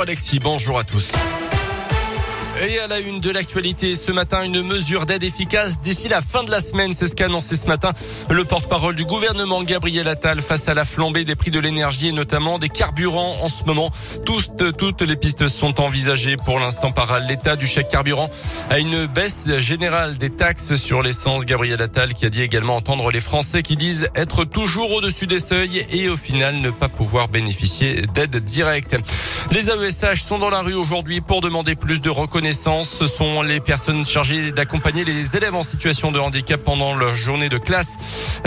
Alexis, bonjour à tous. Et à la une de l'actualité ce matin, une mesure d'aide efficace d'ici la fin de la semaine. C'est ce qu'a annoncé ce matin le porte-parole du gouvernement Gabriel Attal face à la flambée des prix de l'énergie et notamment des carburants en ce moment. Toutes les pistes sont envisagées pour l'instant par l'état du chèque carburant à une baisse générale des taxes sur l'essence. Gabriel Attal qui a dit également entendre les Français qui disent être toujours au-dessus des seuils et au final ne pas pouvoir bénéficier d'aide directe. Les AESH sont dans la rue aujourd'hui pour demander plus de reconnaissance ce sont les personnes chargées d'accompagner les élèves en situation de handicap pendant leur journée de classe.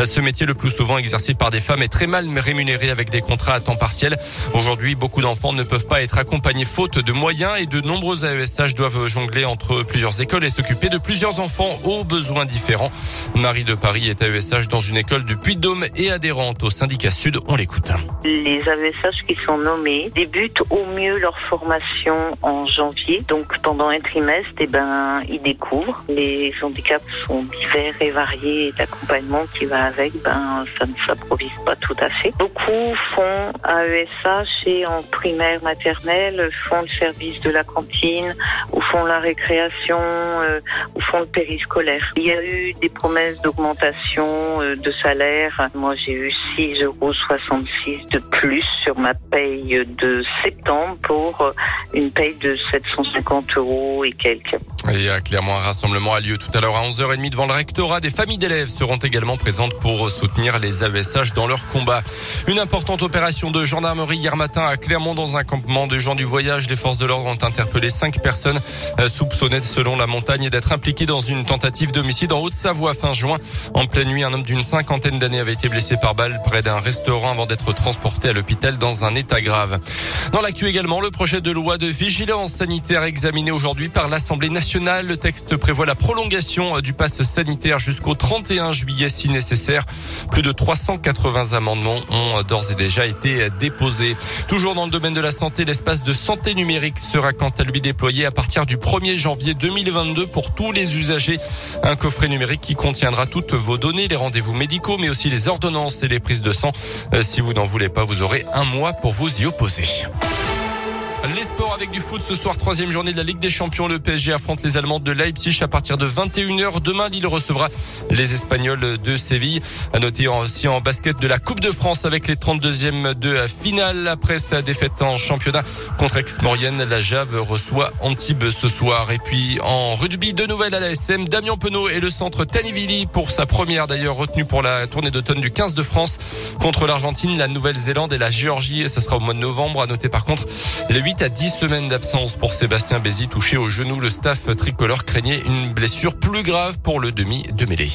Ce métier le plus souvent exercé par des femmes est très mal rémunéré avec des contrats à temps partiel. Aujourd'hui, beaucoup d'enfants ne peuvent pas être accompagnés faute de moyens et de nombreux AESH doivent jongler entre plusieurs écoles et s'occuper de plusieurs enfants aux besoins différents. Marie de Paris est AESH dans une école du Puy-de-Dôme et adhérente au syndicat Sud. On l'écoute. Les AESH qui sont nommés débutent mieux leur formation en janvier, donc pendant un trimestre, eh ben, ils découvrent. Les handicaps sont divers et variés et l'accompagnement qui va avec, ben, ça ne s'improvise pas tout à fait. Beaucoup font AESH et en primaire maternelle, font le service de la cantine ou font la récréation euh, ou font le périscolaire. Il y a eu des promesses d'augmentation euh, de salaire. Moi, j'ai eu 6,66 euros de plus sur ma paye de septembre pour euh, une paye de 750 euros et quelques. Et à Clermont, un rassemblement a lieu tout à l'heure à 11h30 devant le rectorat. Des familles d'élèves seront également présentes pour soutenir les AESH dans leur combat. Une importante opération de gendarmerie hier matin à Clermont dans un campement de gens du voyage. Les forces de l'ordre ont interpellé cinq personnes euh, soupçonnées selon la montagne d'être impliquées dans une tentative d'homicide en Haute-Savoie fin juin. En pleine nuit, un homme d'une cinquantaine d'années avait été blessé par balle près d'un restaurant avant d'être transporté à l'hôpital dans un état grave. Dans l'actu également, le projet de loi de vigilance sanitaire examiné aujourd'hui par l'Assemblée nationale. Le texte prévoit la prolongation du pass sanitaire jusqu'au 31 juillet si nécessaire. Plus de 380 amendements ont d'ores et déjà été déposés. Toujours dans le domaine de la santé, l'espace de santé numérique sera quant à lui déployé à partir du 1er janvier 2022 pour tous les usagers. Un coffret numérique qui contiendra toutes vos données, les rendez-vous médicaux, mais aussi les ordonnances et les prises de sang. Euh, si vous n'en voulez pas, vous aurez un mois pour vous y opposer. Les sports avec du foot ce soir, troisième journée de la Ligue des Champions. Le PSG affronte les Allemands de Leipzig à partir de 21h. Demain, Lille recevra les Espagnols de Séville. À noter aussi en basket de la Coupe de France avec les 32e de finale. Après sa défaite en championnat contre Aix-Maurienne, la Jave reçoit Antibes ce soir. Et puis en rugby, de nouvelles à la SM. Damien Penaud et le centre Tanivili pour sa première d'ailleurs retenue pour la tournée d'automne du 15 de France contre l'Argentine, la Nouvelle-Zélande et la Géorgie. Ça sera au mois de novembre. À noter par contre les 8 à 10 semaines d'absence pour Sébastien Bézi touché au genou. Le staff tricolore craignait une blessure plus grave pour le demi de mêlée.